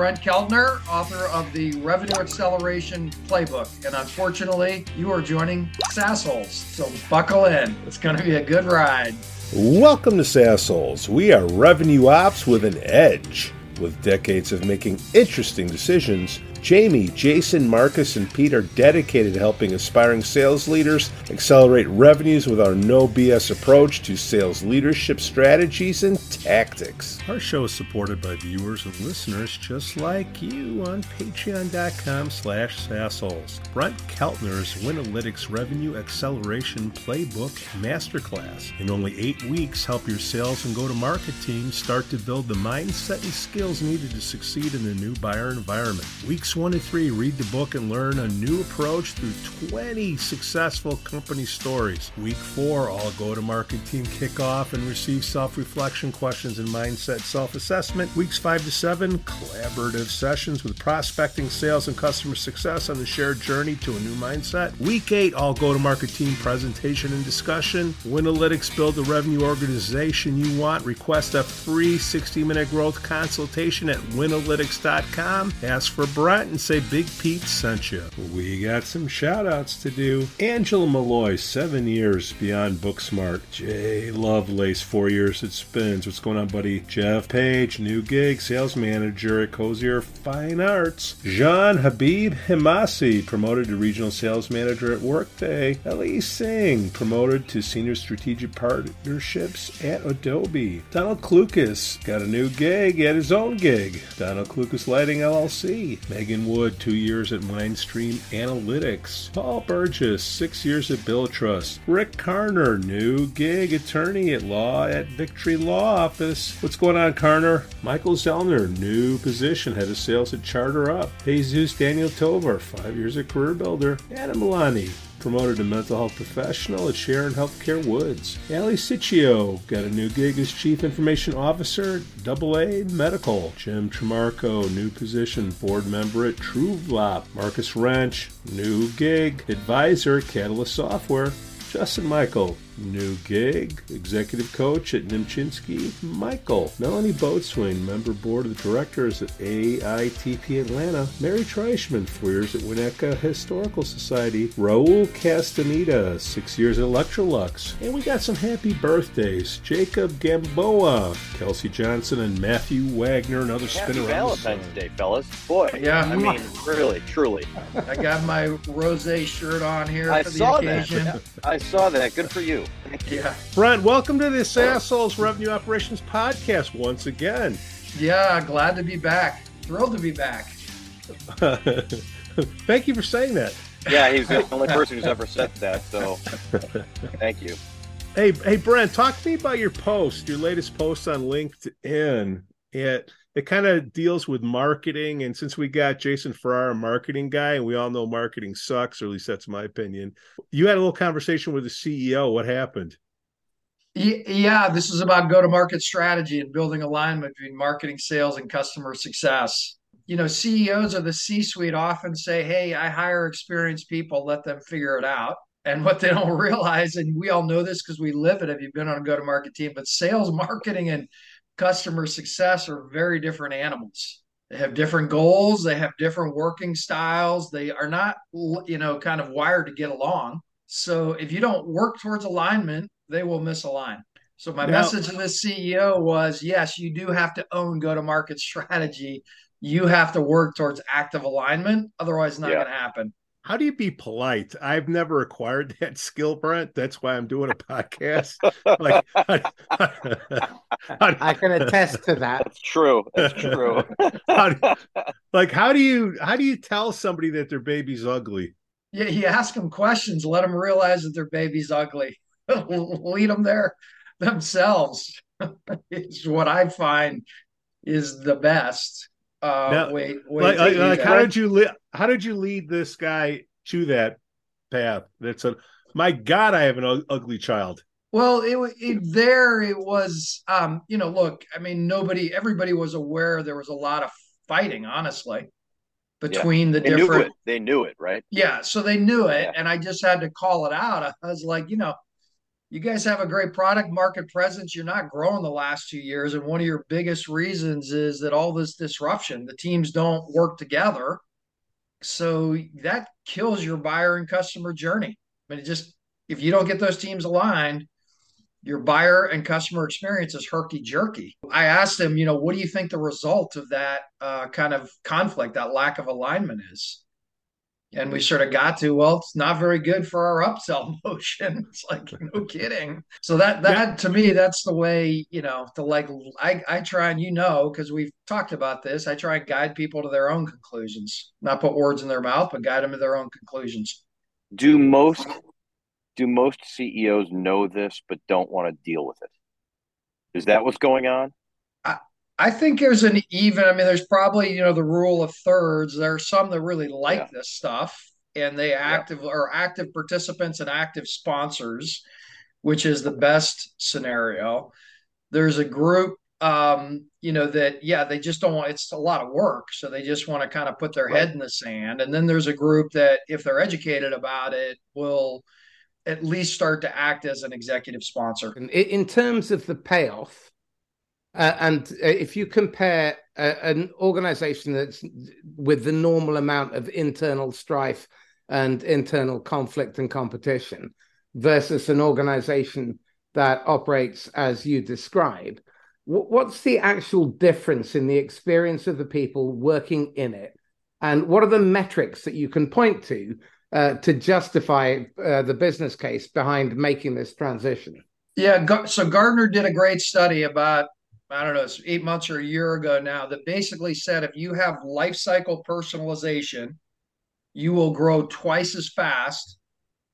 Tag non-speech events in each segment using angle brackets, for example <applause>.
Brent Keltner, author of the Revenue Acceleration Playbook. And unfortunately, you are joining Sassholes. So buckle in. It's going to be a good ride. Welcome to Sassholes. We are revenue ops with an edge. With decades of making interesting decisions, Jamie, Jason, Marcus, and Pete are dedicated to helping aspiring sales leaders accelerate revenues with our no BS approach to sales leadership strategies and tactics. Our show is supported by viewers and listeners just like you on patreon.com slash sassholes. Brent Keltner's Winalytics Revenue Acceleration Playbook Masterclass. In only eight weeks, help your sales and go-to-market teams start to build the mindset and skills needed to succeed in the new buyer environment. Weeks Weeks 1 to 3, read the book and learn a new approach through 20 successful company stories. Week 4, all go to market team kickoff and receive self reflection questions and mindset self assessment. Weeks 5 to 7, collaborative sessions with prospecting, sales, and customer success on the shared journey to a new mindset. Week 8, all go to market team presentation and discussion. Winalytics build the revenue organization you want. Request a free 60 minute growth consultation at winalytics.com. Ask for And say Big Pete sent you. We got some shout outs to do. Angela Malloy, seven years beyond Booksmart. Jay Lovelace, four years at Spins. What's going on, buddy? Jeff Page, new gig, sales manager at Cozier Fine Arts. Jean Habib Himasi, promoted to regional sales manager at Workday. Ellie Singh, promoted to senior strategic partnerships at Adobe. Donald Klukas, got a new gig at his own gig. Donald Klukas Lighting LLC. Megan Megan Wood, two years at Mindstream Analytics. Paul Burgess, six years at Billtrust. Rick Carner, new gig attorney at law at Victory Law Office. What's going on, Carner? Michael Zellner, new position, head of sales at Charter Up. Jesus Daniel Tovar, five years at Career Builder. Adam Milani, promoted to mental health professional at Sharon Healthcare Woods. Ali Siccio got a new gig as Chief Information Officer, Double AA Medical. Jim Tremarco, new position, board member at TrueVlop. Marcus Wrench, new gig, advisor, Catalyst Software. Justin Michael, New gig, executive coach at Nimchinsky, Michael. Melanie Boatswain, member board of directors at AITP Atlanta. Mary Treichman, four years at Winnetka Historical Society. Raul Castaneda, six years at Electrolux. And we got some happy birthdays. Jacob Gamboa, Kelsey Johnson, and Matthew Wagner, another happy spinner. Valentine's Day, fellas. Boy, Yeah. I mean, really, truly. I got my rose shirt on here I for the saw occasion. that. I saw that. Good for you. Yeah. Brent, welcome to this Assholes Revenue Operations Podcast once again. Yeah. Glad to be back. Thrilled to be back. <laughs> Thank you for saying that. Yeah, he's the only person who's ever said that. So, thank you. Hey, hey, Brent, talk to me about your post, your latest post on LinkedIn. It it kind of deals with marketing, and since we got Jason Farrar, a marketing guy, and we all know marketing sucks, or at least that's my opinion. You had a little conversation with the CEO. What happened? Yeah, this is about go to market strategy and building alignment between marketing, sales, and customer success. You know, CEOs of the C suite often say, Hey, I hire experienced people, let them figure it out. And what they don't <laughs> realize, and we all know this because we live it if you've been on a go to market team, but sales, marketing, and customer success are very different animals. They have different goals, they have different working styles, they are not, you know, kind of wired to get along. So if you don't work towards alignment, they will misalign. So my Now- message to this CEO was yes, you do have to own go to market <laughs> strategy. You have to work towards active alignment. Otherwise, it's not Yeah. going to happen. How do you be polite? I've never acquired <laughs> that skill, Brent. That's why I'm doing a podcast. Like, how, <laughs> I can attest to that. That's true. That's true. how do- like how do you how do you tell somebody that their baby's ugly? Yeah, you ask them questions, let them realize that their baby's ugly. <laughs> Lead them there themselves. is what I find is the best. Uh, Now, wait, wait. Like, like, like how did you li- how did you lead this guy to that path? That's a my God, I have an u- ugly child. Well, it, wa- it there it was. Um, you know, look, I mean, nobody, everybody was aware there was a lot of fighting, honestly, between the They knew different. it. They knew it, right? Yeah, so they knew it, Yeah. and I just had to call it out. I was like, you know, you guys have a great product market presence. You're not growing the last two years. And one of your biggest reasons is that all this disruption, the teams don't work together. So that kills your buyer and customer journey. I mean, just, if you don't get those teams aligned, your buyer and customer experience is herky jerky. I asked him, you know, what do you think the result of that uh, kind of conflict, that lack of alignment is? And we sort of got to well it's not very good for our upsell <laughs> motion. It's like no kidding. So that that yeah. to me that's the way you know to like i i try and you know because we've talked about this i try and guide people to their own conclusions. Not put words in their mouth but guide them to their own conclusions. Do most do most ceos know this but don't want to deal with it? Is that what's going on I think there's an even. I mean, there's probably you know the rule of thirds. There are some that really like yeah. this stuff, and they active yeah. are active participants and active sponsors, which is the best scenario. There's a group, um, you know, that yeah, they just don't want. It's a lot of work, so they just want to kind of put their right. head in the sand. And then there's a group that, if they're educated about it, will at least start to act as an executive sponsor. In terms of the payoff uh, and uh, if you compare uh, an organization that's with the normal amount of internal strife and internal conflict and competition versus an organization that operates as you describe, what's the actual difference in the experience of the people working in it? And what are the metrics that you can point to uh, to justify uh, the business case behind making this transition? Yeah, so Gartner did a great study about I don't know, it's eight months or a year ago now that basically said if you have life cycle personalization, you will grow twice as fast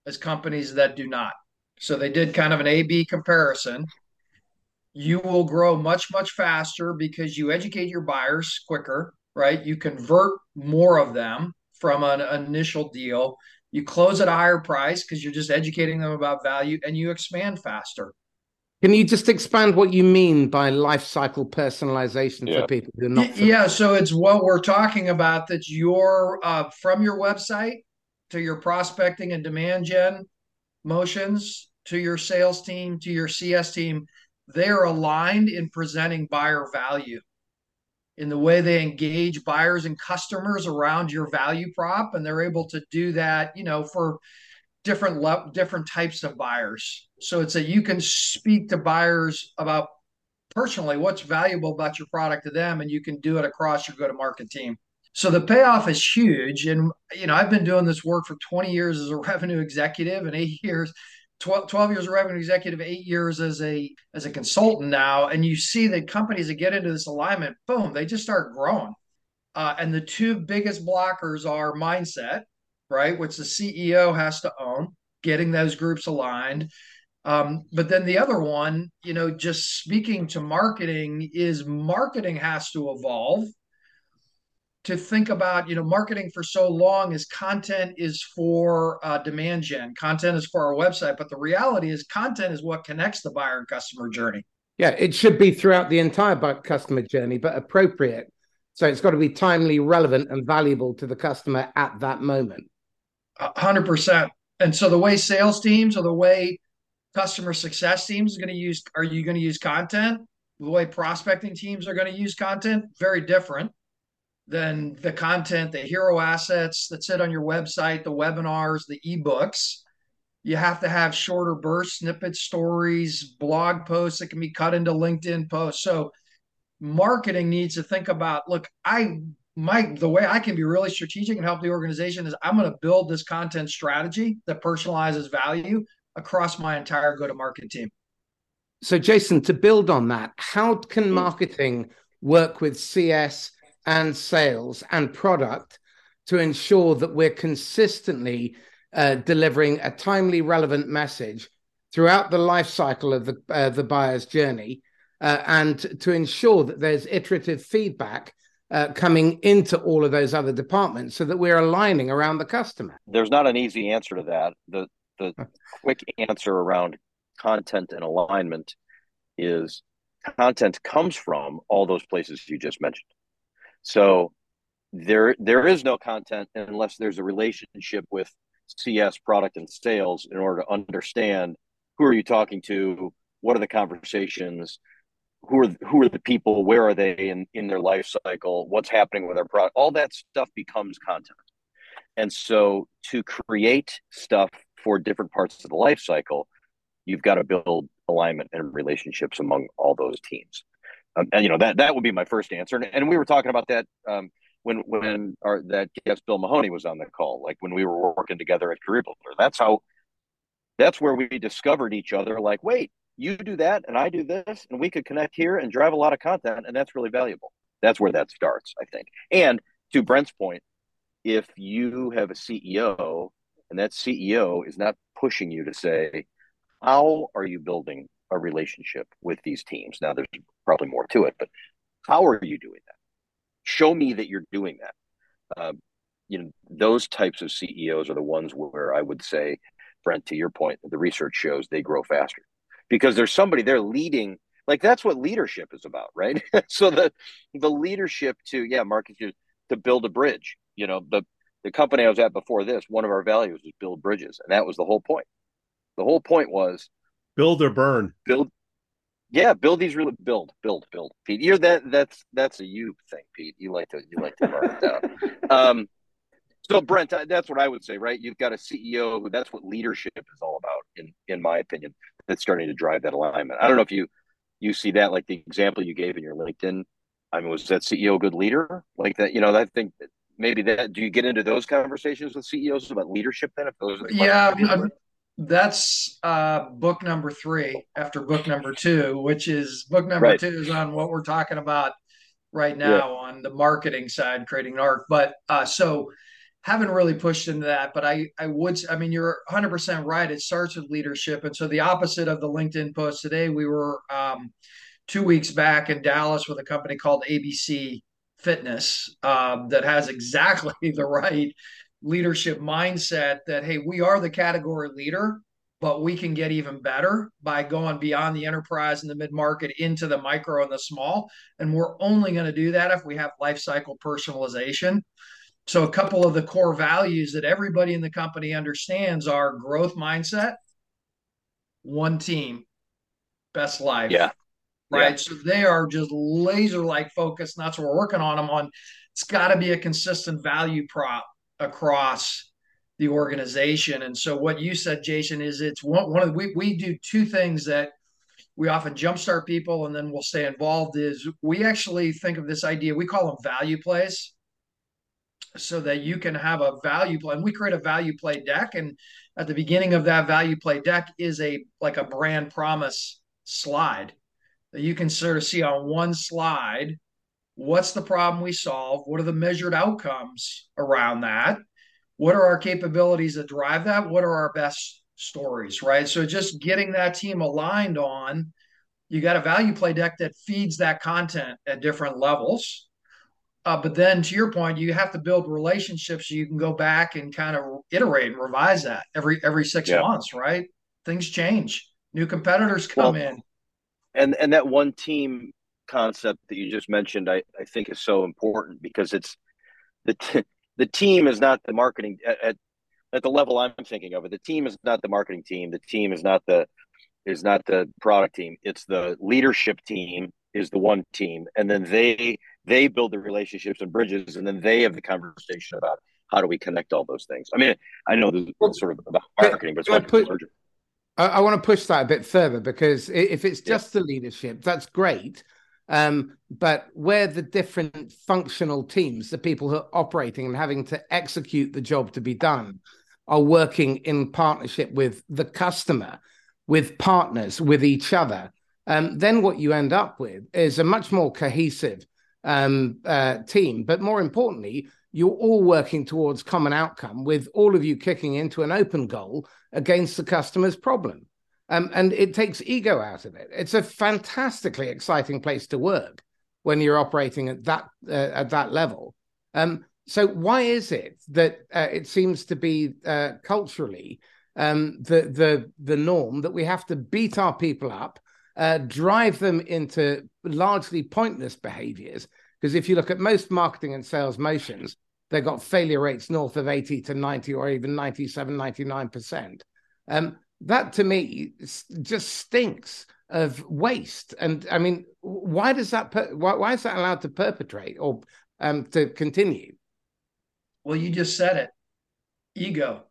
as companies that do not. So they did kind of an A B comparison. You will grow much, much faster because you educate your buyers quicker, right? You convert more of them from an initial deal. You close at a higher price because you're just educating them about value and you expand faster. Can you just expand what you mean by life cycle personalization yeah. for people who are not? Yeah, so it's what we're talking about. That your uh, from your website to your prospecting and demand gen motions to your sales team to your CS team, they're aligned in presenting buyer value in the way they engage buyers and customers around your value prop, and they're able to do that. You know, for different le- different types of buyers. So it's that you can speak to buyers about personally what's valuable about your product to them, and you can do it across your go-to-market team. So the payoff is huge. And you know, I've been doing this work for 20 years as a <laughs> revenue executive and eight years 12, 12, years of revenue executive, eight years as a as a consultant now, and you see that companies that get into this alignment, boom, they just start growing. Uh, and the two biggest blockers are mindset, right? Which the CEO has to own, getting those groups aligned. Um, but then the other one, you know, just speaking to marketing is marketing has to evolve to think about, you know, marketing for so long is content is for uh, demand gen, content is for our website. But the reality is, content is what connects the buyer and customer journey. Yeah, it should be throughout the entire customer journey, but appropriate. So it's got to be timely, relevant, and valuable to the customer at that moment. 100%. And so the way sales teams or the way customer success teams are going to use, are you going to use content? The way prospecting teams are going to use content, very different than the content, the hero assets that sit on your website, the webinars, the ebooks. You have to have shorter burst snippet stories, blog posts that can be cut into LinkedIn posts. So marketing needs to think about look, I my the way I can be really strategic and help the organization is I'm going to build this content strategy that personalizes value across my entire go to market team. So, Jason, to build on that, how can marketing work with CS and sales and product to ensure that we're consistently uh, delivering a timely, relevant message throughout the life cycle of the uh, the buyer's journey, uh, and to ensure that there's iterative feedback uh, coming into all of those other departments so that we're aligning around the customer? There's not an easy answer to that. The the quick answer around content and alignment is content comes from all those places you just mentioned. So there there is no content unless there's a relationship with CS product and sales in order to understand who are you talking to? What are the conversations? Who are who are the people? Where are they in in their life cycle? What's happening with our product? All that stuff becomes content. And so to create stuff for different parts of the life cycle, you've got to build alignment and relationships among all those teams. Um, and you know that that would be my first answer. And, and we were talking about that um, when when our that guest Bill Mahoney was on the call, like when we were working together at Career Builder. That's how. That's where we discovered each other. Like, wait, you do that, and I do this, and we could connect here and drive a lot of content, and that's really valuable. That's where that starts, I think. And to Brent's point, if you have a CEO and that CEO is not pushing you to say, how are you building a relationship with these teams? Now, there's probably more to it, but how are you doing that? Show me that you're doing that. Um, you know, those types of CEOs are the ones where I would say, Brent, to your point, the research shows they grow faster because there's somebody there leading. Like that's what leadership is about, right? <laughs> so the the leadership to yeah, Marcus to build a bridge. You know, the the company I was at before this, one of our values was build bridges, and that was the whole point. The whole point was build or burn. Build, yeah, build these really build, build, build. Pete, you're that. That's that's a you thing, Pete. You like to you like to burn it down. <laughs> Um, so Brent, that's what I would say, right? You've got a CEO who that's what leadership is all about, in in my opinion. That's starting to drive that alignment. I don't know if you you see that like the example you gave in your LinkedIn. I mean, was that CEO a good leader? Like that, you know, I think maybe that. Do you get into those conversations with CEOs about leadership then? If those, yeah, that's uh, book number three after book number two, which is book number right. two is on what we're talking about right now yeah. on the marketing side, creating an arc. But uh, so haven't really pushed into that, but I I would I mean you're 100 percent right. It starts with leadership, and so the opposite of the LinkedIn post today, we were um, two weeks back in Dallas with a company called ABC Fitness um, that has exactly <laughs> the right leadership mindset that hey we are the category leader but we can get even better by going beyond the enterprise and the mid-market into the micro and the small. And we're only going to do that if we have life cycle personalization. So a couple of the core values that everybody in the company understands are growth mindset one team best life. Yeah right yeah. so they are just laser like focused and that's what we're working on them on it's got to be a consistent value prop across the organization. And so what you said, Jason, is it's one, one of the, we, we do two things that we often jumpstart people and then we'll stay involved is we actually think of this idea, we call them value plays so that you can have a value play. And we create a value play deck. And at the beginning of that value play deck is a like a brand promise slide that you can sort of see on one slide what's the problem we solve? What are the measured outcomes around that? What are our capabilities that drive that? What are our best stories right? So just getting that team aligned on you got a value play deck that feeds that content at different levels. Uh, but then to your point you have to build relationships so you can go back and kind of iterate and revise that every every six yeah. months right? Things change. New competitors come well, in and and that one team concept that you just mentioned, I, I think is so important because it's the t- the team is not the marketing at, at, at the level I'm thinking of it. The team is not the marketing team. The team is not the is not the product team. It's the leadership team is the one team, and then they they build the relationships and bridges, and then they have the conversation about how do we connect all those things. I mean, I know this is sort of about marketing, but it's put, I, I, want to push that a bit further because if it's just yeah. the leadership, that's great. Um, but where the different functional teams, the people who are operating and having to execute the job to be done, are working in partnership with the customer, with partners, with each other, um, then what you end up with is a much more cohesive um, uh, team. But more importantly, you're all working towards common outcome with all of you kicking into an open goal against the customer's problem. Um, and it takes ego out of it. It's a fantastically exciting place to work when you're operating at that uh, at that level. Um, so why is it that uh, it seems to be uh, culturally um, the the the norm that we have to beat our people up, uh, drive them into largely pointless behaviors? Because if you look at most marketing and sales motions, they've got failure rates north of 80 to 90 or even 97, 99%. Um, that to me just stinks of waste. And I mean, why does that? Per- why, why is that allowed to perpetrate or um, to continue? Well, you just said it. Ego.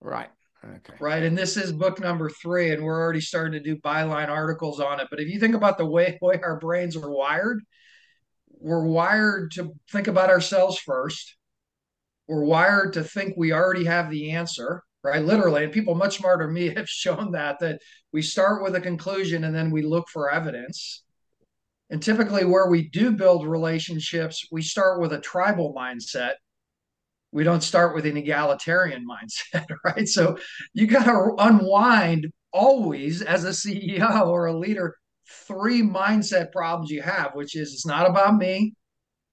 Right. Okay. Right. And this is book number three, and we're already starting to do byline articles on it. But if you think about the way, <laughs> way our brains are wired, we're wired to think about ourselves first. We're wired to think we already have the answer right? Literally, and people much smarter than me <laughs> have shown that that we start with a conclusion and then we look for evidence. And typically, where we do build relationships, we start with a tribal mindset. We don't start with an egalitarian <laughs> mindset, right? So you got to unwind always as a CEO or a leader three mindset problems you have, which is it's not about me.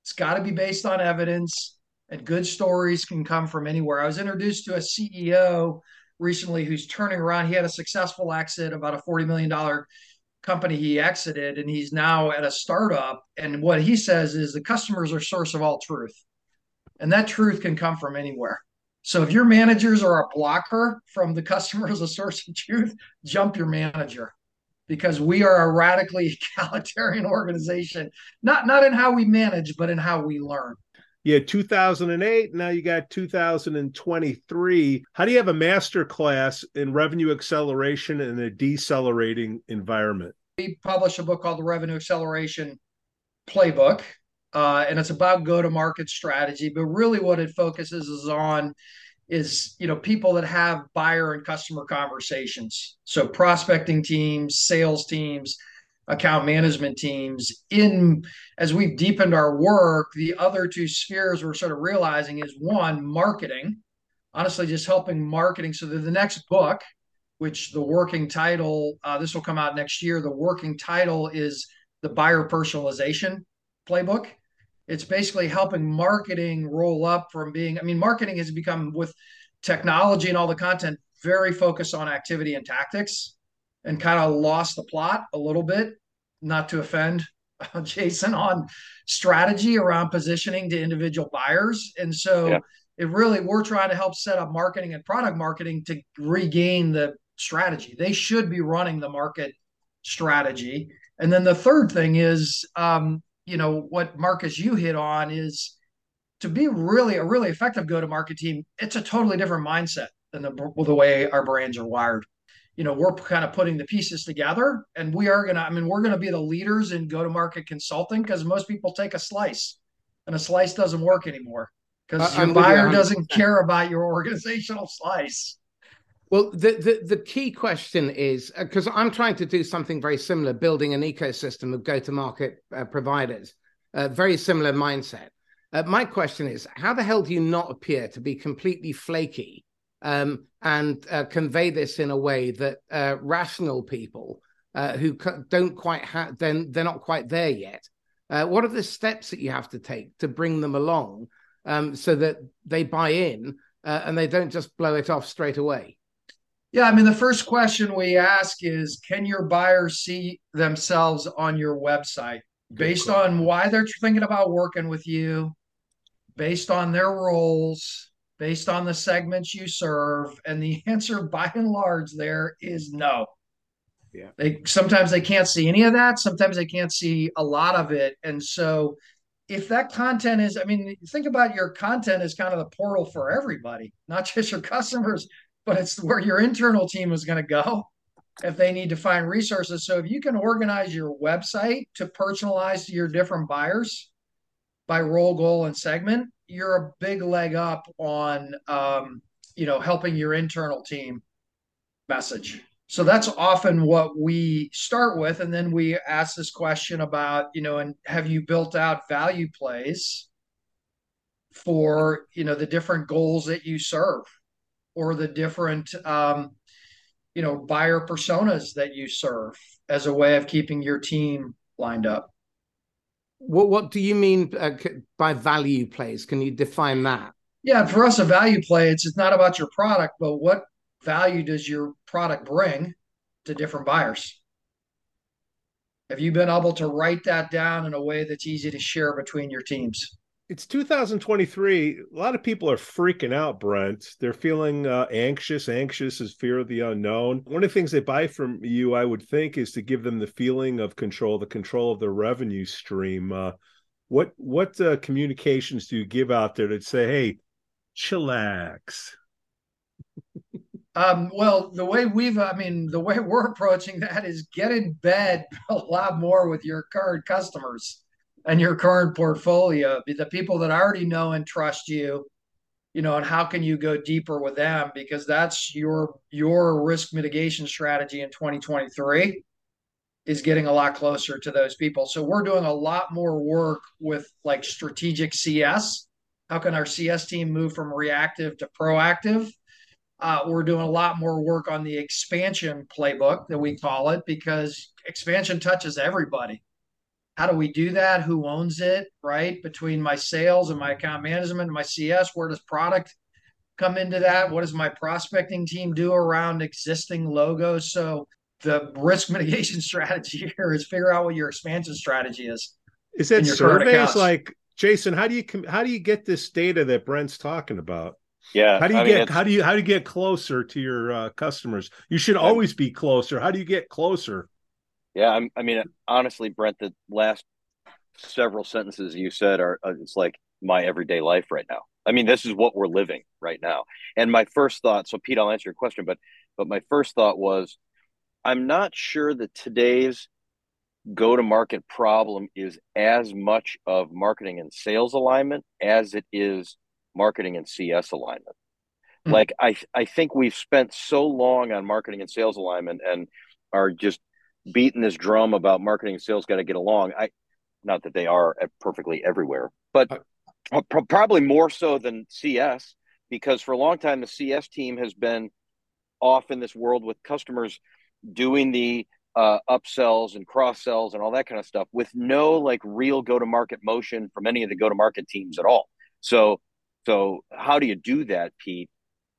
It's got to be based on evidence and good stories can come from anywhere. I was introduced to a CEO recently who's turning around. He had a successful exit, about a $40 million company he exited, and he's now at a startup. And what he says is the customers are source of all truth. And that truth can come from anywhere. So if your managers are a blocker from the customer as a source of truth, jump your manager because we are a radically <laughs> egalitarian organization, not not in how we manage, but in how we learn. Yeah, 2008 now you got 2023 how do you have a master class in revenue acceleration in a decelerating environment? We published a book called the revenue acceleration playbook uh, and it's about go to market strategy but really what it focuses is on is you know people that have buyer and customer conversations. So prospecting teams sales teams account management teams. In as we've deepened our work the other two spheres we're sort of realizing is one marketing. Honestly just helping marketing. So that the next book which the working title uh, this will come out next year the working title is the buyer personalization playbook it's basically helping marketing roll up from being i mean marketing has become with technology and all the content very focused on activity and tactics and kind of lost the plot a little bit, not to offend <laughs> Jason on strategy around positioning to individual buyers. And so yeah. it really, we're trying to help set up marketing and product marketing to regain the strategy. They should be running the market strategy. And then the third thing is, um, you know, what Marcus you hit on is to be really a really effective go to market team. It's a totally different mindset than the, the way our brains are wired you know we're kind of putting the pieces together and we are going to i mean we're going to be the leaders in go to market consulting because most people take a slice and a slice doesn't work anymore because your buyer doesn't care about your organizational slice well the the, the key question is because uh, i'm trying to do something very similar building an ecosystem of go to market uh, providers uh, very similar mindset uh, my question is how the hell do you not appear to be completely flaky um, and uh, convey this in a way that rational people who don't quite have, then they're not quite there yet. What are the steps that you have to take to bring them along um, so that they buy in and they don't just blow it off straight away? Yeah, I mean, the first question we ask is Can your buyers see themselves on your website based on why they're thinking about working with you, based on their roles, based on the segments you serve? And the <laughs> answer by and large there is no. Yeah. They sometimes they can't see any of that. Sometimes they can't see a lot of it. And so if that content is, I mean, think about your content as kind of the portal for everybody, not <laughs> just your customers, but it's where your internal team is going to go if they need to find resources. So if you can organize your website to personalize to your different buyers by role, goal, and segment, you're a big leg up on um, you know helping your internal team message so that's often what we start with and then we ask this question about you know and have you built out value plays for you know the different goals that you serve or the different um, you know buyer personas that you serve as a way of keeping your team lined up what what do you mean uh, by value plays? Can you define that? Yeah, for us, a value play it's it's not about your product, but what value does your product bring to different buyers? Have you been able to write that down in a way that's easy to share between your teams? It's 2023. A lot of people are freaking out, Brent. They're feeling uh, anxious. Anxious is fear of the unknown. One of the things they buy from you, I would think, is to give them the feeling of control, the control of their revenue stream. Uh, what what uh, communications do you give out there to say, "Hey, chillax"? <laughs> Um, well, the way we've, I mean, the way <laughs> we're approaching that is get in bed <laughs> a lot more with your current customers and your current portfolio, the people that already know and trust you, you know, and how can you go deeper with them? Because that's your your risk mitigation strategy in 2023 is getting a lot closer to those people. So we're doing a lot more work with like strategic CS. How can our CS team move from reactive to proactive? Uh, we're doing a lot more work on the expansion playbook that we call it because expansion touches everybody how do we do that? Who owns it, right? Between my sales and my account management and my CS, where does product come into that? What does my prospecting team do around existing logos? So the risk <laughs> mitigation strategy here is figure out what your expansion strategy is. Is that surveys like Jason? How do you how do you get this data that Brent's talking about? Yeah. How do you I get mean, how do you how do you get closer to your uh, customers? You should always be closer. How do you get closer? Yeah, I'm, i mean, honestly, Brent, the last several sentences you said are uh, it's like my everyday life right now. I mean, this is what we're living right now. And my first thought, so Pete, I'll answer your question, but but my first thought was, I'm not sure that today's go to market problem is as much of marketing and sales alignment as it is marketing and CS alignment. Mm-hmm. Like I I think we've spent so long on marketing and sales alignment and are just beating this drum about marketing and sales got to get along. I, not that they are perfectly everywhere, but probably more so than CS because for a long time the CS team has been off in this world with customers doing the uh, upsells and cross sells and all that kind of stuff with no like real go to market motion from any of the go to market teams at all. So, so how do you do that, Pete?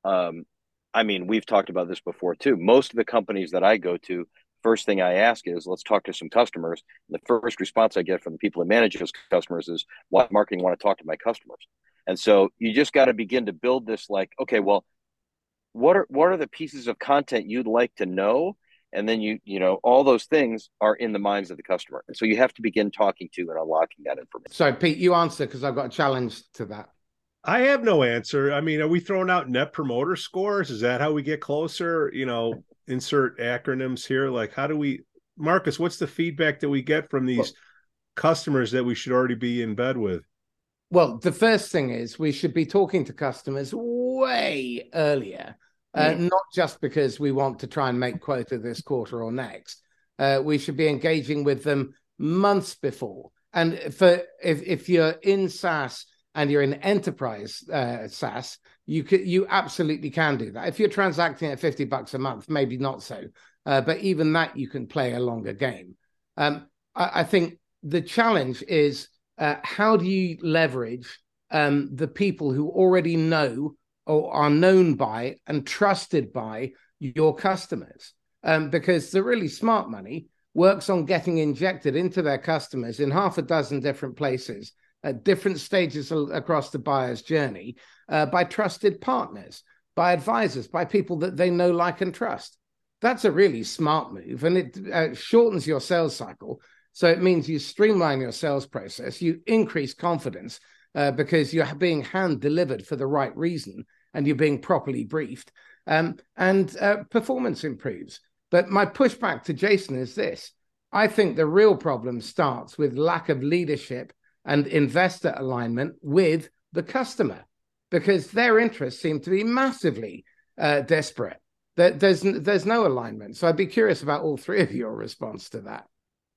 Um, I mean, we've talked about this before too. Most of the companies that I go to first thing I ask is, let's talk to some customers. And the first response I get from the people that manage those customers is, why marketing want to talk to my customers? And so you just got to begin to build this like, okay, well, what are what are the pieces of content you'd like to know? And then you, you know, all those things are in the minds of the customer. And so you have to begin talking to and unlocking that information. So Pete, you answer because I've got a challenge to that. I have no answer. I mean, are we throwing out net promoter scores? Is that how we get closer? You know, insert acronyms here. Like, how do we, Marcus? What's the feedback that we get from these well, customers that we should already be in bed with? Well, the first thing is we should be talking to customers way earlier, uh, not just because we want to try and make quota this quarter or next. Uh, we should be engaging with them months before. And for if if you're in SaaS and you're in enterprise uh, SaaS, you could you absolutely can do that. If you're transacting at 50 bucks a month, maybe not so. Uh, but even that you can play a longer game. Um, I, I, think the challenge is uh, how do you leverage um, the people who already know or are known by and trusted by your customers? Um, because the really smart money works on getting injected into their customers in half a dozen different places at different stages across the buyer's journey uh, by trusted partners, by advisors, by people that they know, like, and trust. That's a really smart move, and it uh, shortens your sales cycle. So it means you streamline your sales process, you increase confidence uh, because you're being hand delivered for the right reason and you're being properly briefed, um, and uh, performance improves. But my pushback to Jason is this I think the real problem starts with lack of leadership and investor alignment with the customer because their interests seem to be massively uh, desperate. there's there's no alignment. So I'd be curious about all three of your response to that.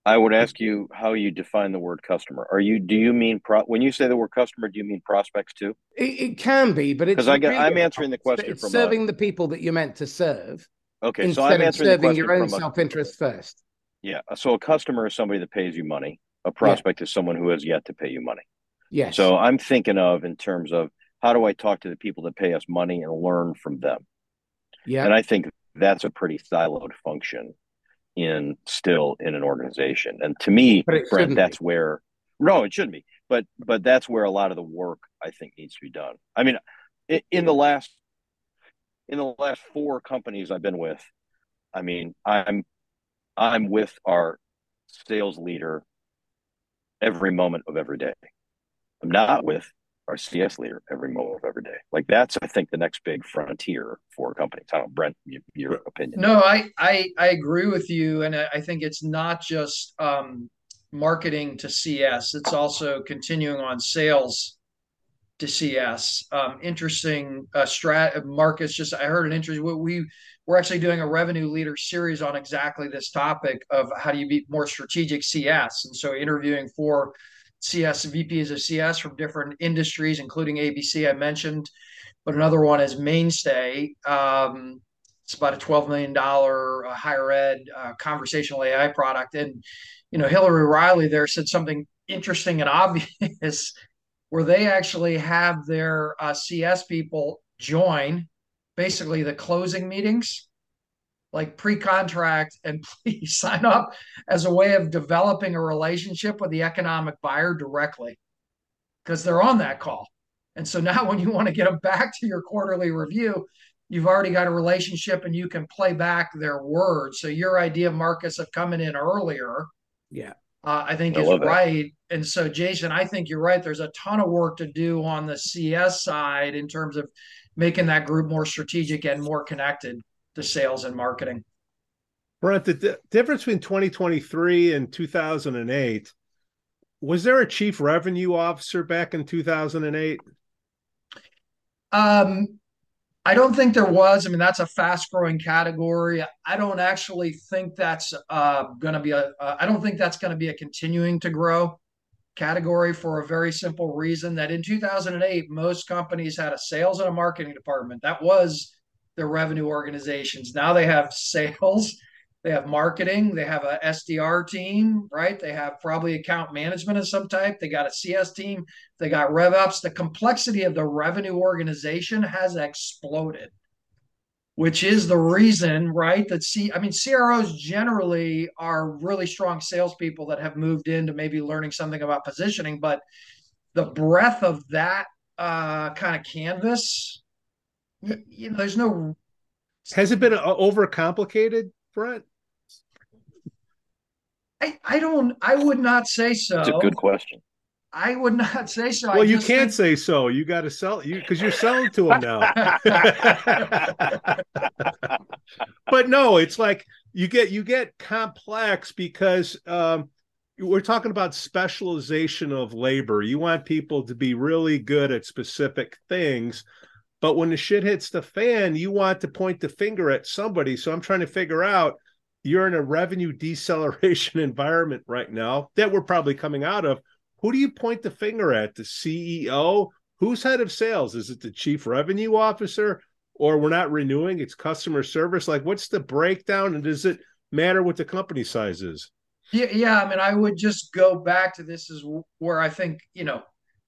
I would ask you how you define the word customer. Are you do you mean pro, when you say the word customer? Do you mean prospects too? It, it can be, but it's because I really I'm answering the question it's from serving a, the people that you're meant to serve. Okay, so I'm answering serving your own self interest first. Yeah, so a customer is somebody that pays you money. A prospect yeah. is someone who has yet to pay you money. Yes. So I'm thinking of in terms of how do I talk to the people that pay us money and learn from them? Yeah. And I think that's a pretty siloed function in still in an organization. And to me, Brent, that's be. where no, it shouldn't be. but but that's where a lot of the work I think needs to be done. I mean, in the last in the last four companies I've been with, I mean, I'm I'm with our sales leader every moment of every day. I'm not with our CS leader every moment of every day. Like that's, I think, the next big frontier for companies. I don't, Brent, you, your opinion? No, I, I I agree with you, and I think it's not just um, marketing to CS; it's also continuing on sales to CS. Um, interesting uh, strat. Marcus just I heard an interesting. What we we're actually doing a revenue leader series on exactly this topic of how do you be more strategic CS, and so interviewing for CS VPs of CS from different industries, including ABC I mentioned, but another one is Mainstay. Um, it's about a twelve million dollar uh, higher ed uh, conversational AI product, and you know Hillary Riley there said something interesting and <laughs> obvious where they actually have their uh, CS people join basically the closing meetings like pre-contract and <laughs> please sign up as a way of developing a relationship with the economic buyer directly because they're on that call. And so now <laughs> when you want to get them back to your quarterly review you've already got a relationship and you can play back their words. So your idea marcus of coming in earlier yeah. uh, i think I is right. And so jason i think you're right. There's a ton of work to do on the cs side in terms of making that group more strategic and more connected to sales and marketing. Brent, the d- difference between 2023 and 2008 was there a chief revenue officer back in 2008? Um, I don't think there was. I mean, that's a fast growing category. I don't actually think that's uh, going to be a. Uh, I don't think that's going to be a continuing to grow category for a very simple reason that in 2008 most companies had a sales and a marketing department. That was their revenue organizations. Now they have <laughs> sales they have marketing they have a sdr team right? They have probably account management of some type. They got a cs team. They got rev ops the complexity of the revenue organization has exploded which is the reason, right? That see, I mean, CROs generally are really strong salespeople that have moved into maybe learning something about positioning, but the breadth of that uh, kind of canvas, you know, there's no. Has it been uh, overcomplicated, Brent? I, I don't. I would not say so. It's a good question. I would not say so. Well, you can't think... say so. You got to sell you because you're selling to them now. <laughs> but no, it's like you get you get complex because um, we're talking about specialization of labor. You want people to be really good at specific things, but when the shit hits the fan, you want to point the finger at somebody. So I'm trying to figure out. You're in a revenue deceleration <laughs> environment right now that we're probably coming out of who do you point the finger at? The CEO? Who's head of sales? Is it the chief revenue officer? Or we're not renewing, it's customer service. Like, what's the breakdown? And does it matter what the company size is? Yeah, yeah. I mean, I would just go back to this is where I think, you know,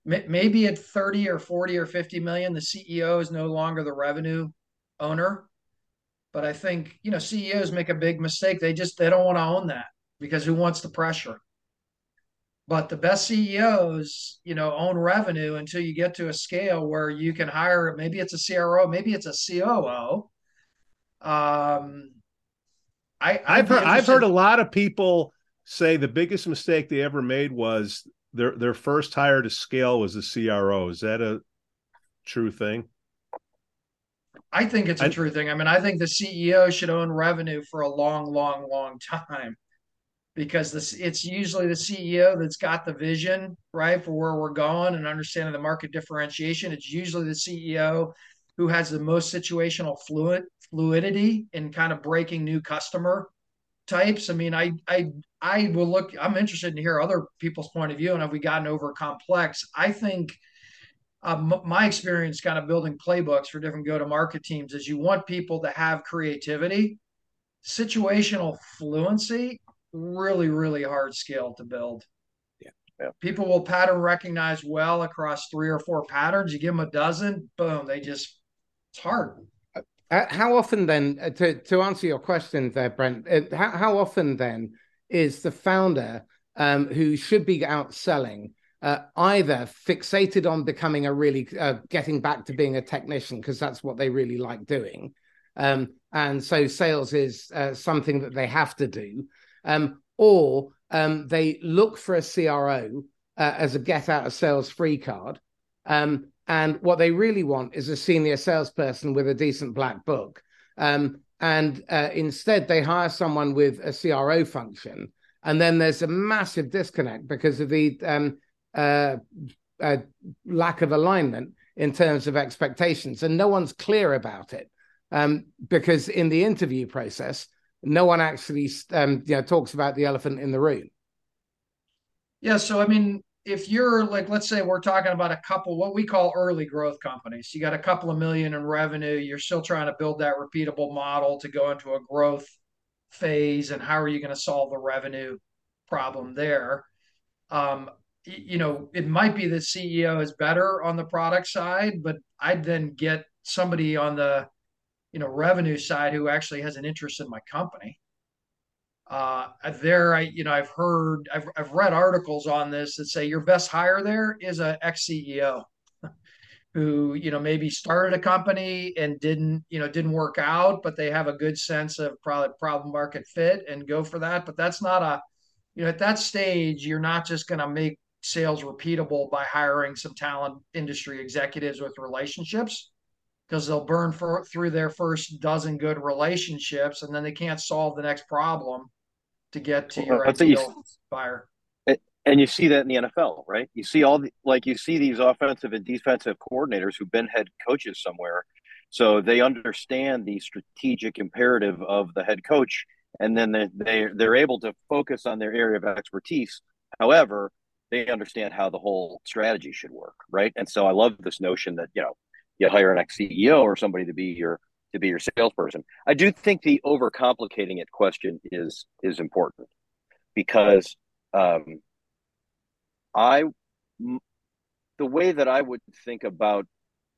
maybe at 30 or 40 or 50 million, the CEO is no longer the revenue owner. But I think, you know, CEOs make a big mistake. They just they don't want to own that because who wants the pressure? But the best CEOs, you know, own revenue until you get to a scale where you can hire. Maybe it's a CRO, maybe it's a COO. Um, I I've heard I've heard a lot of people say the biggest mistake they ever made was their their first hire to scale was a CRO. Is that a true thing? I think it's a I, true thing. I mean, I think the CEO should own revenue for a long, long, long time because this it's usually the CEO that's got the vision right for where we're going and understanding the market differentiation. It's usually the CEO who has the most situational fluid fluidity in kind of breaking new customer types. I mean, I I I will look. I'm interested to hear other people's point of view, and have we gotten over complex? I think. Um, my experience kind of building playbooks for different go to market teams is you want people to have creativity situational fluency really, really hard skill to build. Yeah. yeah. People will pattern recognize well across three or four patterns. You give them a dozen, boom, they just, it's hard. Uh, how often then, uh, to, to answer your question there, Brent, uh, how, how often then is the founder um, who should be out selling uh, either fixated on becoming a really uh, getting back to being a technician because that's what they really like doing, um, and so sales is uh, something that they have to do, um, or um, they look for a CRO uh, as a get out of sales free card. Um, and what they really want is a senior salesperson with a decent black book. Um, and uh, instead, they hire someone with a CRO function. And then there's a massive disconnect because of the um, uh, uh, lack of alignment in terms of expectations. And no one's clear about it um, because in the interview process, no one actually um, you know, talks about the elephant in the room. Yeah. So, I mean, if you're like, let's say we're talking about a couple, what we call early growth companies, you got a couple of million in revenue, you're still trying to build that repeatable model to go into a growth phase. And how are you going to solve the revenue problem there? Um, you know, it might be the CEO is better on the product side, but I'd then get somebody on the, you know, revenue side who actually has an interest in my company uh, there, I you know I've heard I've I've read articles on this that say your best hire there is a ex CEO <laughs> who you know maybe started a company and didn't you know didn't work out, but they have a good sense of probably problem market fit and go for that. But that's not a you know at that stage you're not just going to make sales repeatable by hiring some talent industry executives with relationships because they'll burn for, through their first dozen good relationships and then they can't solve the next problem to get to your ideal buyer. And you see that in the NFL, right? You see all the, like you see these offensive and defensive coordinators who've been head coaches somewhere, so they understand the strategic imperative of the head coach, and then they, they they're able to focus on their area of expertise. However, they understand how the whole strategy should work, right? And so I love this notion that you know you hire an ex CEO or somebody to be your to be your salesperson. I do think the overcomplicating it question is is important because um, I the way that I would think about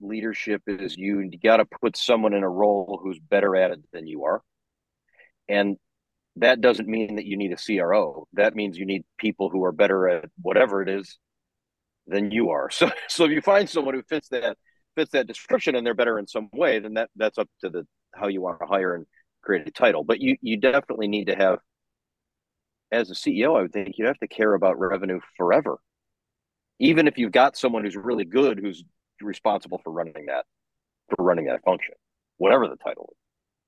leadership is you, you got to put someone in a role who's better at it than you are, and that doesn't mean that you need a CRO. That means you need people who are better at whatever it is than you are. So, <laughs> so if you find someone who fits that fits that description and they're better in some way, then that that's up to the how you want to hire and create a title. But you you definitely need to have as a CEO, I would think you have to care about revenue forever. Even if you've got someone who's really good who's responsible for running that for running that function, whatever the title is.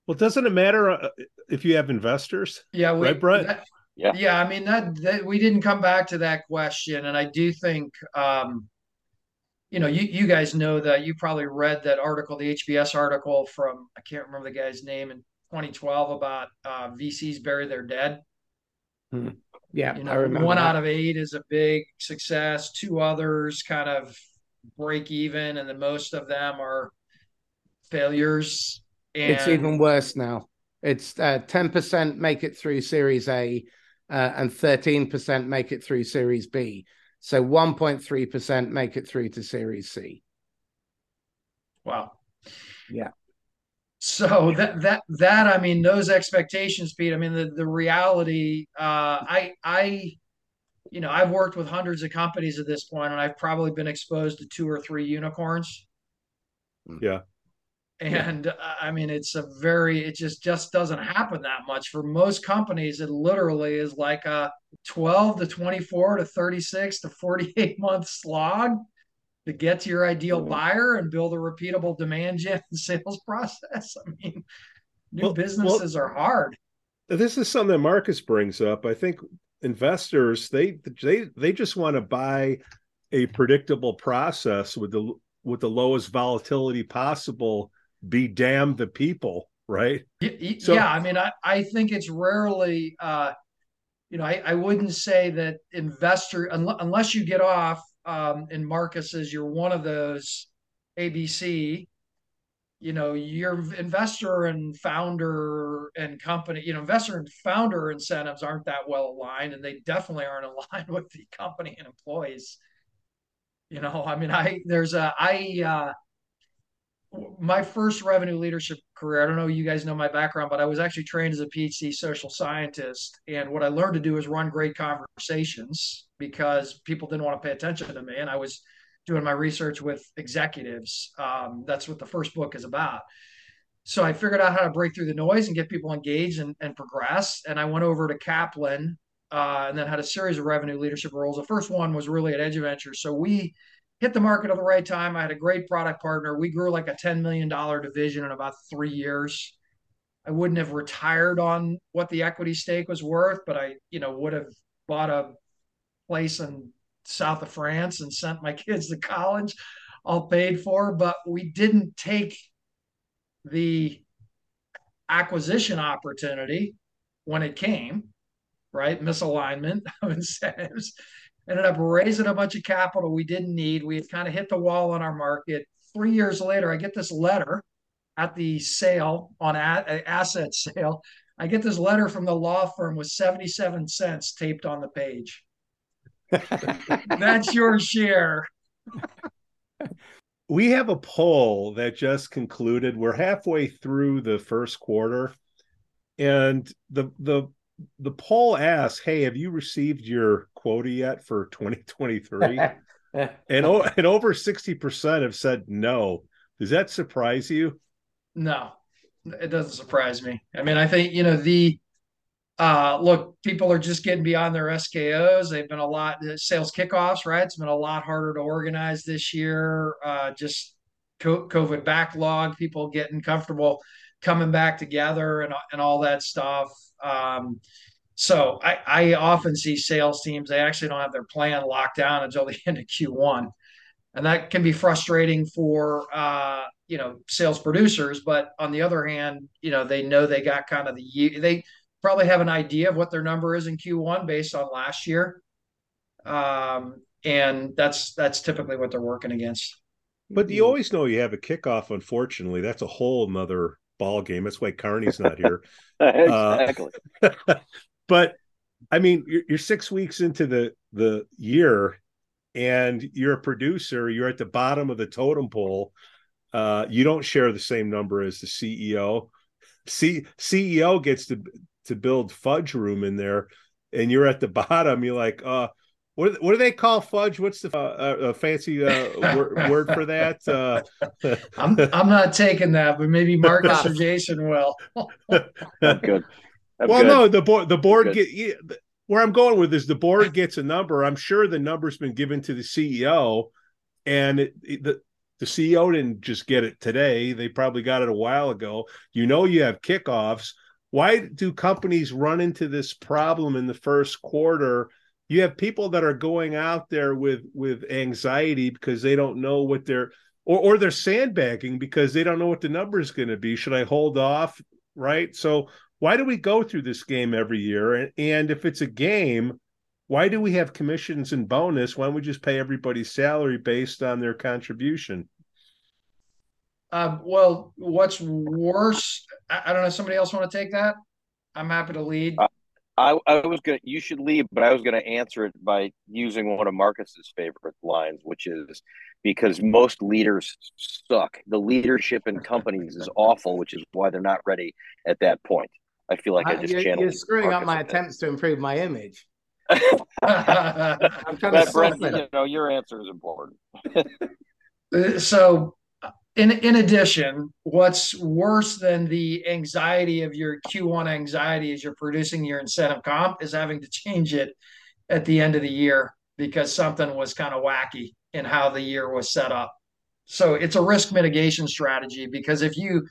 Well, doesn't it matter uh, if you have investors? Yeah, we, right, Brett? That, yeah, yeah. I mean that, that we didn't come back to that question, and I do think um, you know, you, you guys know that you probably read that article, the HBS article from, I can't remember the guy's name in 2012 about uh, VCs bury their dead. Hmm. Yeah, you know, one that. out of eight is a big success. Two others kind of break even, and then most of them are failures. And it's even worse now. It's uh, 10% make it through Series A, uh, and 13% make it through Series B. So 1.3% make it through to Series C. Wow. Yeah. So that that that I mean those expectations, Pete. I mean the the reality. Uh, I I, you know, I've worked with hundreds of companies at this point, and I've probably been exposed to two or three unicorns. Yeah. And uh, I mean, it's a very, it just just doesn't happen that much for most companies. It literally is like a 12 to 24 to 36 to 48 <laughs> month slog to get to your ideal mm-hmm. buyer and build a repeatable demand gen <laughs> sales process. I mean, new well, businesses well, are hard. This is something that Marcus brings up. I think investors they they they just want to buy a predictable process with the with the lowest volatility possible. Be damned the people, right? Yeah, so, yeah I mean, I, I think it's rarely uh, you know, I, I wouldn't say that investor un- unless you get off um, and Marcus is you're one of those ABC, you know, your investor and founder and company, you know, investor and founder incentives aren't that well aligned, and they definitely aren't <laughs> aligned with the company and employees. You know, I mean, I there's a I uh, my first revenue leadership career. I don't know you guys know my background, but I was actually trained as a PhD social scientist. And what I learned to do is run great conversations because people didn't want to pay attention to me. And I was doing my research with executives. Um, that's what the first book is about. So I figured out how to break through the noise and get people engaged and, and progress. And I went over to Kaplan uh, and then had a series of revenue leadership roles. The first one was really at Edge Ventures. So we hit the market at the right time. I had a great product partner. We grew like a $10 million division in about three years. I wouldn't have retired on what the equity stake was worth, but I, you know, would have bought a place in south of France and sent my <laughs> kids to college, all paid for. But we didn't take the acquisition opportunity when it came, right? Misalignment <laughs> of incentives ended up raising a bunch of capital we didn't need. We had kind of hit the wall on our market. Three years later, I get this letter at the sale on a- asset sale. I get this letter from the law firm with 77 cents taped on the page. <laughs> That's your share. we have a poll that just concluded. We're halfway through the first quarter, and the the the poll asks, "Hey, have you received your quota yet for 2023?" <laughs> and and over 60% have said no. Does that surprise you? No, it doesn't surprise me. I mean, I think you know the uh, look, people are just getting beyond their SKOs. They've been a lot sales kickoffs, right? It's been a lot harder to organize this year. Uh, just COVID backlog, people getting comfortable coming back together and and all that stuff. Um, so I, I often see sales teams they actually don't have their plan locked down until the <laughs> end of Q1, and that can be frustrating for uh, you know sales producers. But on the other hand, you know they know they got kind of the year, they probably have an idea of what their number is in Q1 based on last year. Um, and that's that's typically what they're working against. But you always know you have a kickoff. Unfortunately, that's a whole nother ball game. That's why Carney's not here. <laughs> exactly. Uh, <laughs> but I mean, you're, you're six weeks into the the year, and you're a producer. You're at the bottom of the totem pole. Uh, you don't share the same number as the CEO. C- CEO gets to to build fudge room in there, and you're at the <laughs> bottom. You're like, uh, what what do they call fudge? What's the uh, uh, fancy uh, word, <laughs> word for that? Uh, I'm I'm not taking that, but maybe Marcus <laughs> or Jason will. Good. I'm well, good. no, the board the board get where I'm going with is the board gets a number. I'm sure the number's been given to the CEO, and it, it, the the CEO didn't just get it today. They probably got it a while ago. You know, you have kickoffs why do companies run into this problem in the first quarter you have people that are going out there with with anxiety because they don't know what they're or, or they're sandbagging because they don't know what the number is going to be should i hold off right so why do we go through this game every year and, and if it's a game why do we have commissions and bonus why don't we just pay everybody's salary based on their contribution um, well, what's worse? I, I, don't know. Somebody else want to take that? I'm happy to lead. I, I was gonna. You should lead, but I was gonna answer it by using one of Marcus's favorite lines, which is because most leaders suck. The leadership in companies is awful, which is why they're not ready at that point. I feel like I, I just you're. You're screwing Marcus up my attempts to improve my image. <laughs> I'm trying to Brent, you know, your answer is important. Uh, so in in addition, what's worse than the anxiety of your Q1 anxiety as you're producing your incentive comp is having to change it at the end of the year because something was kind of wacky in how the year was set up. So it's a risk mitigation strategy because if you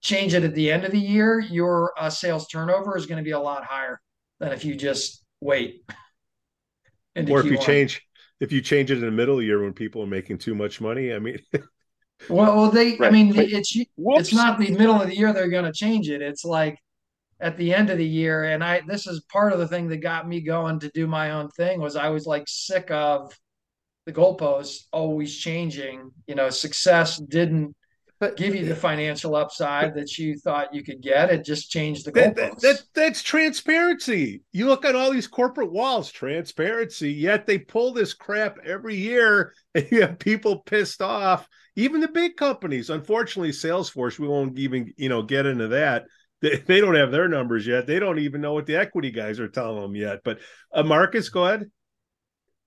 change it at the end of the year, your uh, sales turnover is going to be a lot higher than if you just wait. <laughs> or if Q1. you change if you change it in the middle of the year when people are making too much money, I mean <laughs> Well, well, they. Right. I mean, but, it's whoops. it's not the middle of the year they're going to change it. It's like at the end of the year, and I. This is part of the thing that got me going to do my own thing. Was I was like sick of the goalposts always changing. You know, success didn't but, give you the financial upside that you thought you could get. It just changed the goalposts. That, that, that's transparency. You look at all these corporate walls, transparency. Yet they pull this crap every year, <laughs> and you have people pissed off. Even the big companies. Unfortunately, Salesforce. We won't even you know get into that. They, <laughs> they don't have their numbers yet. They don't even know what the equity guys are telling them yet. But uh, Marcus, go ahead.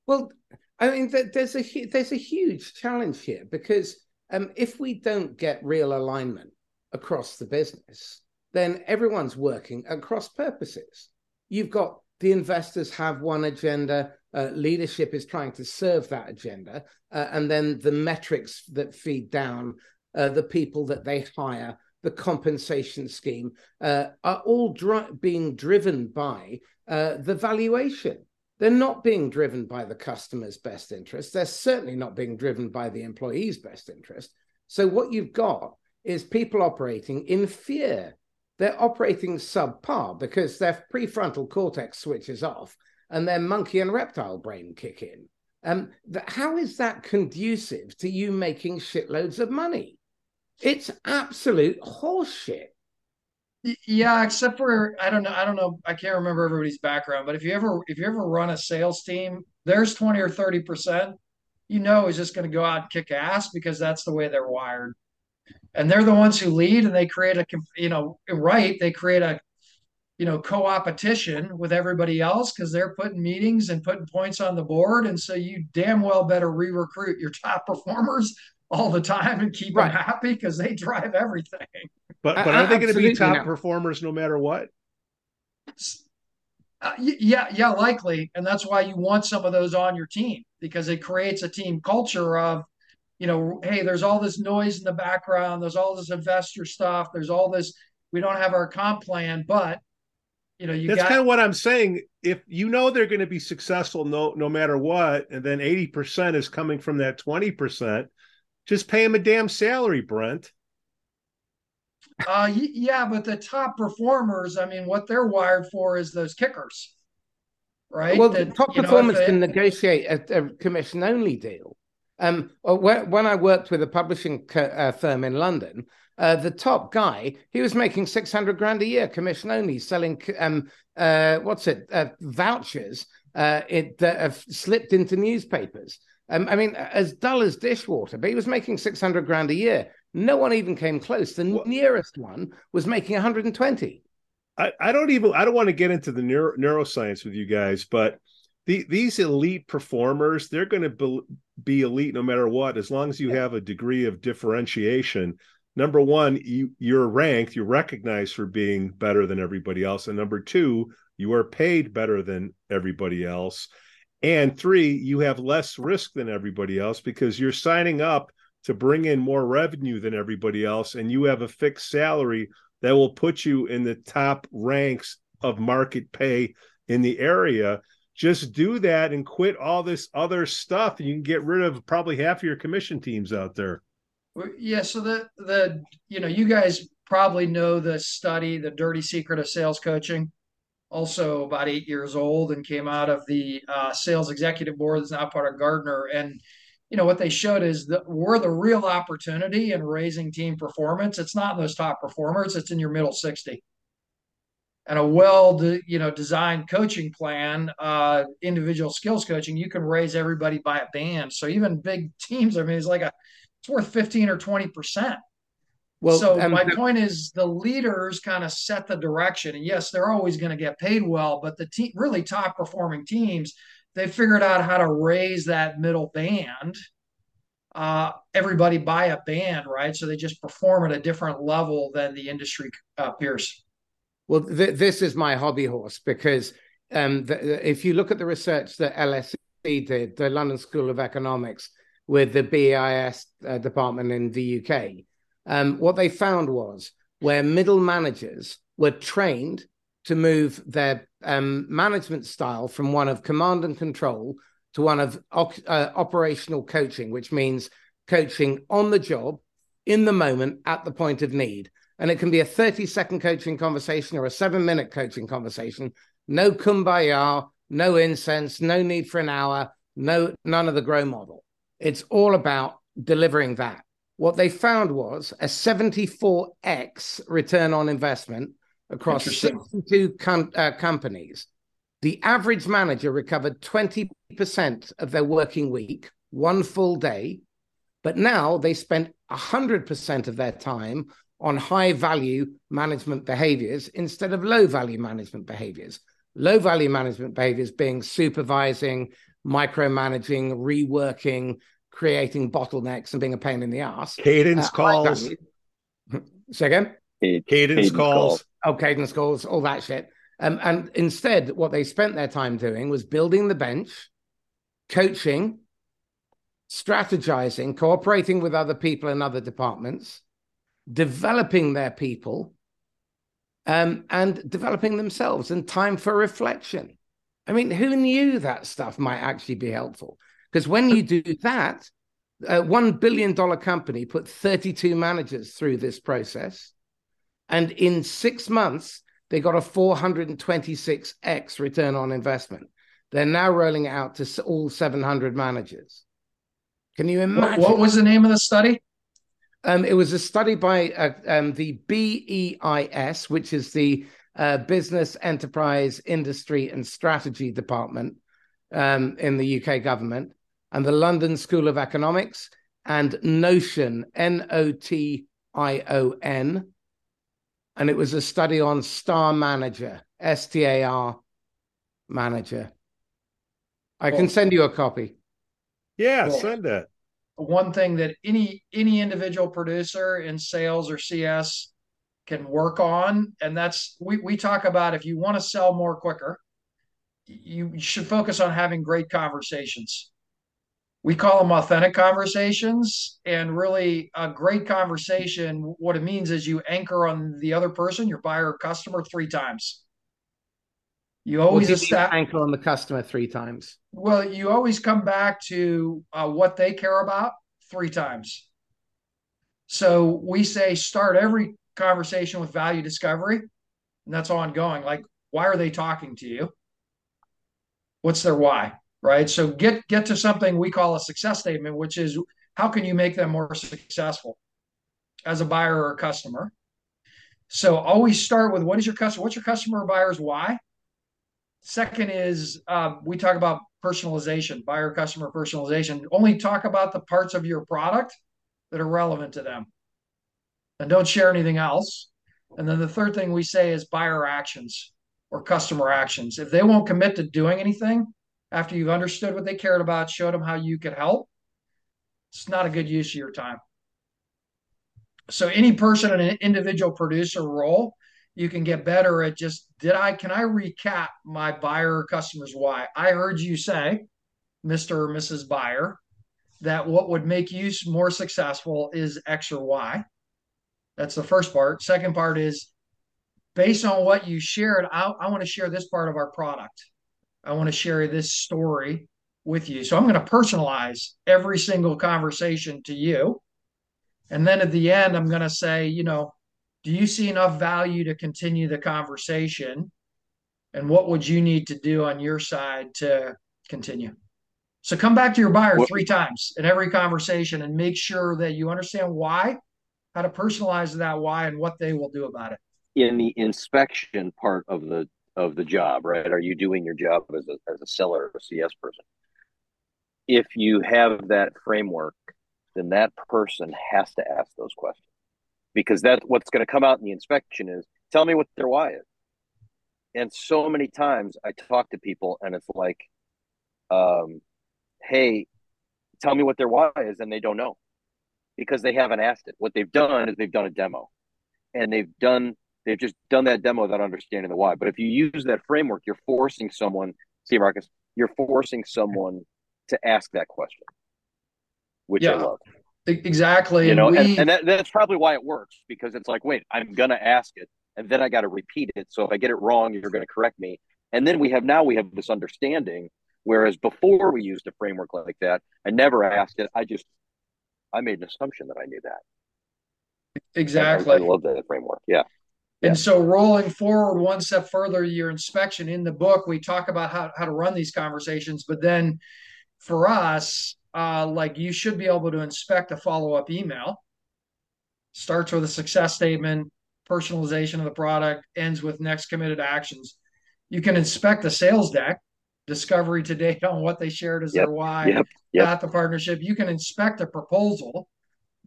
Well, I mean, there's a there's a huge challenge here because um, if we don't get real alignment across the business, then everyone's working at cross purposes. You've got the investors have one agenda, uh, leadership is trying to serve that agenda, uh, and then the metrics that feed down, uh, the people that they hire, the compensation scheme uh, are all dri- being driven by uh, the valuation. They're not being driven by the customer's best interest. They're certainly not being driven by the employee's best interest. So, what you've got is people operating in fear. They're operating subpar because their prefrontal cortex switches off and their monkey and reptile brain kick in. Um, how is that conducive to you making shitloads of money? It's absolute horseshit. Yeah, except for I don't know, I don't know, I can't remember everybody's background, but if you ever if you ever run a sales team, there's 20 or 30 percent you know is just going to go out and kick ass because that's the way they're wired. And they're the ones who lead and they create a you know, right, they create a you know, co-opetition with everybody else because they're putting meetings and putting points on the board. And so you damn well better re-recruit your <laughs> top performers all the time and keep right. them happy because they drive everything. But but are they going to be top performers no matter what? Uh, yeah, yeah, likely, and that's why you want some of those on your team because it creates a team culture of, you know, hey, there's all this noise in the background, there's all this investor stuff, there's all this. We don't have our comp plan, but you know, you that's got, kind of what I'm saying. If you know they're going to be successful, no, no matter what, and then 80 percent is coming from that 20 percent, just pay him a damn salary, Brent. Uh, yeah, but the top performers, I mean, what they're wired for is those kickers, right? Well, that, top performers know, they... can negotiate a, a commission only deal. Um, uh, when I worked with a publishing uh, firm in London, uh, the top guy, he was making 600 grand a year, commission only, selling, um, uh, what's it, uh, vouchers uh, it, that have slipped into newspapers. Um, I mean, as dull as dishwater, but he was making 600 grand a year. No one even came close. The well, nearest one was making 120. I, I don't even, I don't want to get into the neuro, neuroscience with you guys, but the, these elite performers, they're going to be, be elite no matter what, as long as you have a degree of differentiation. Number one, you, you're ranked, you're recognized for being better than everybody else. And number two, you are paid better than everybody else. And three, you have less risk than everybody else because you're signing up to bring in more revenue than everybody else, and you have a fixed salary that will put you in the top ranks of market pay in the area. Just do that and quit all this other stuff. And you can get rid of probably half of your commission teams out there. Yeah. So the the you know you guys probably know the study, the dirty secret of sales coaching also about eight years old and came out of the uh, sales executive board that's now part of Gartner. And you know what they showed is that we're the real opportunity in raising team performance. It's not in those top performers; it's in your middle sixty. And a well, de, you know, designed coaching plan, uh, individual skills coaching, you can raise everybody by a band. So even big teams, I mean, it's like a, it's worth fifteen or twenty percent well, so my point is the leaders kind of set the direction. And yes, they're always going to get paid well, but the team really top performing teams, they figured out how to raise that middle band. Uh, everybody buy a band, right? So they just perform at a different level than the industry uh, peers. Well, th- this is my hobby horse because um, the, if you look at the research that LSE did, the London School of Economics, with the BIS uh, department in the UK, um, what they found was where middle managers were trained to move their um, management style from one of command and control to one of uh, operational coaching, which means coaching on the job, in the moment, at the point of need. And it can be a 30 second coaching conversation or a seven minute coaching conversation. No kumbaya, no incense, no need for an hour, no none of the grow model. It's all about delivering that. What they found was a 74x return on investment across 62 com- uh, companies. The average manager recovered 20% of their working week, one full day, but now they spent 100% of their time on high value management behaviors instead of low value management behaviors. Low value management behaviors being supervising, micromanaging, reworking, creating bottlenecks, and being a pain in the ass. Cadence uh, calls. Say again? Cadence, cadence calls. calls. Oh, cadence calls, all that shit. Um, and instead, what they spent their time doing was building the bench, coaching, strategizing, cooperating with other people in other departments, developing their people, um, and developing themselves, and time for reflection. I mean, who knew that stuff might actually be helpful? Because when you do that, a $1 billion company put 32 managers through this process. And in six months, they got a 426x return on investment. They're now rolling it out to all 700 managers. Can you imagine? What was the name of the study? Um, it was a study by uh, um, the BEIS, which is the uh, Business, Enterprise, Industry and Strategy Department um, in the UK government, and the London School of Economics, and Notion, N O T I O N. And it was a study on Star Manager, S T A R Manager. I can send you a copy. Yeah, send it. One thing that any any individual producer in sales or CS can work on, and that's we we talk about if you want to sell more quicker, you should focus on having great conversations. We call them authentic conversations, and really a great conversation. What it means is you anchor on the other person, your buyer or customer, three times. You always establish anchor on the customer three times. Well, you always come back to uh, what they care about three times. So we say start every conversation with value discovery, and that's ongoing. Like, why are they talking to you? What's their why? Right. So get get to something we call a success statement, which is how can you make them more successful as a buyer or a customer. So always start with what is your customer? What's your customer buyer's why? Second is uh, we talk about personalization, buyer customer personalization. Only talk about the parts of your product that are relevant to them and don't share anything else. And then the third thing we say is buyer actions or customer actions. If they won't commit to doing anything after you've understood what they cared about, showed them how you could help, it's not a good use of your time. So any person in an individual producer role you can get better at just did I can I recap my buyer or customers why? I heard you say, Mr. or Mrs. Buyer, that what would make you more successful is X or Y. That's the first part. Second part is based on what you shared, I, I want to share this part of our product. I want to share this story with you. So I'm going to personalize every single conversation to you. And then at the end, I'm going to say, you know, do you see enough value to continue the conversation? And what would you need to do on your side to continue? So come back to your buyer what, three times in every conversation and make sure that you understand why, how to personalize that why, and what they will do about it. In the inspection part of the of the job, right? Are you doing your job as a as a seller or a CS person? If you have that framework, then that person has to ask those questions because that's what's going to come out in the inspection is tell me what their why is. And so many times I talk to people and it's like, um, hey, tell me what their why is, and they don't know because they haven't asked it. What they've done is they've done a demo, and they've done they've just done that demo without understanding the why. But if you use that framework, you're forcing someone. See, Marcus, you're forcing someone to ask that question, which yeah. I love. Exactly. You know, and, we... and, and that, that's probably why it works because it's like, wait, I'm gonna ask it, and then I got to repeat it. So if I get it wrong, you're going to correct me. And then we have now we have this understanding. Whereas before we used a framework like that, I never asked it. I just I made an assumption that I knew that. Exactly. I, I love that framework. Yeah. And so rolling forward one step further, your inspection in the book, we talk about how, how to run these conversations. But then for us, uh, like you should be able to inspect a follow up email starts with a success statement, personalization of the product, ends with next committed actions. You can inspect the sales deck, discovery to date <laughs> on what they shared as yep. their why, yep. Yep. got the partnership. You can inspect a proposal.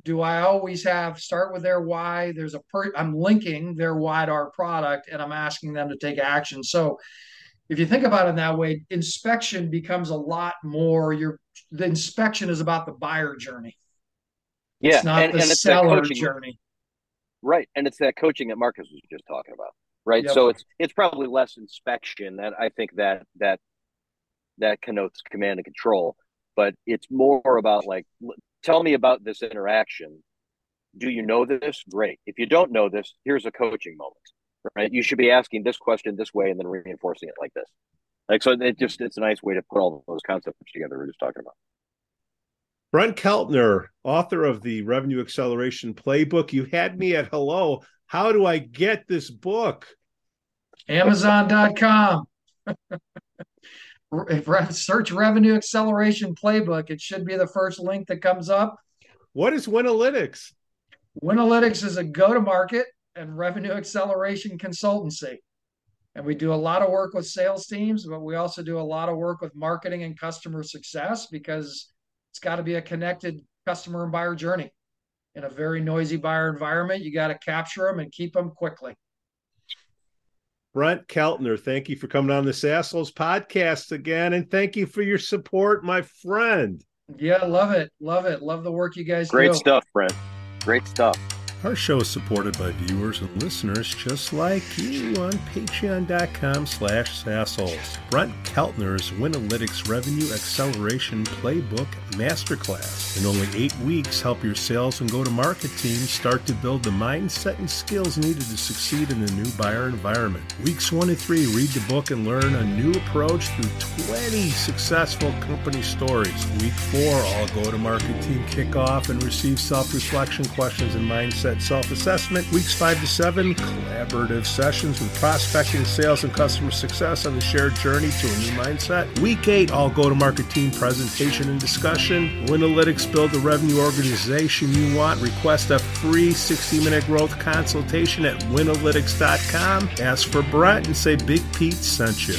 Do I always have start with their why? There's a per, I'm linking their why to our product and I'm asking them to take action. So if you think about it in that way, inspection becomes a lot more. Your the inspection is about the buyer journey. Yeah, it's not and, the and seller journey. Right, and it's that coaching that Marcus was just talking about. Right, yep. so it's it's probably less inspection that I think that that that connotes command and control, but it's more about like tell me about this interaction. Do you know this? Great. If you don't know this, here's a coaching moment right? You should be asking this question this way and then reinforcing it like this. Like so, it just it's a nice way to put all those concepts together. We're just talking about. Brent Keltner, author of the Revenue Acceleration Playbook. You had me at hello. How do I get this book? Amazon.com. <laughs> Search Revenue Acceleration Playbook. It should be the first link that comes up. What is Winalytics? Winalytics is a go to market and revenue acceleration consultancy. And we do a lot of work with sales teams, but we also do a lot of work with marketing and customer success because it's got to be a connected customer and buyer journey. In a very noisy buyer environment, you got to capture them and keep them quickly. Brent Keltner, thank you for coming on this Sassos podcast again. And thank you for your support, my friend. Yeah, love it. Love it. Love the work you guys Great do. Great stuff, Brent. Great stuff. Our show is supported by viewers and listeners just like you on patreon.com slash sassoles. Brent Keltner's Winalytics Revenue Acceleration Playbook Masterclass. In only eight weeks, help your sales and go-to-market team start to build the mindset and skills needed to succeed in the new buyer environment. Weeks one and three, read the book and learn a new approach through 20 successful company stories. Week four, all go-to-market team kick off and receive self-reflection questions and mindset self assessment. Weeks five to seven, collaborative sessions with prospecting, sales, and customer success on the shared journey to a new mindset. Week eight, all go to market team presentation and discussion. Winalytics build the revenue organization you want. Request a free 60 minute growth consultation at winalytics.com. Ask for Brent and say Big Pete sent you.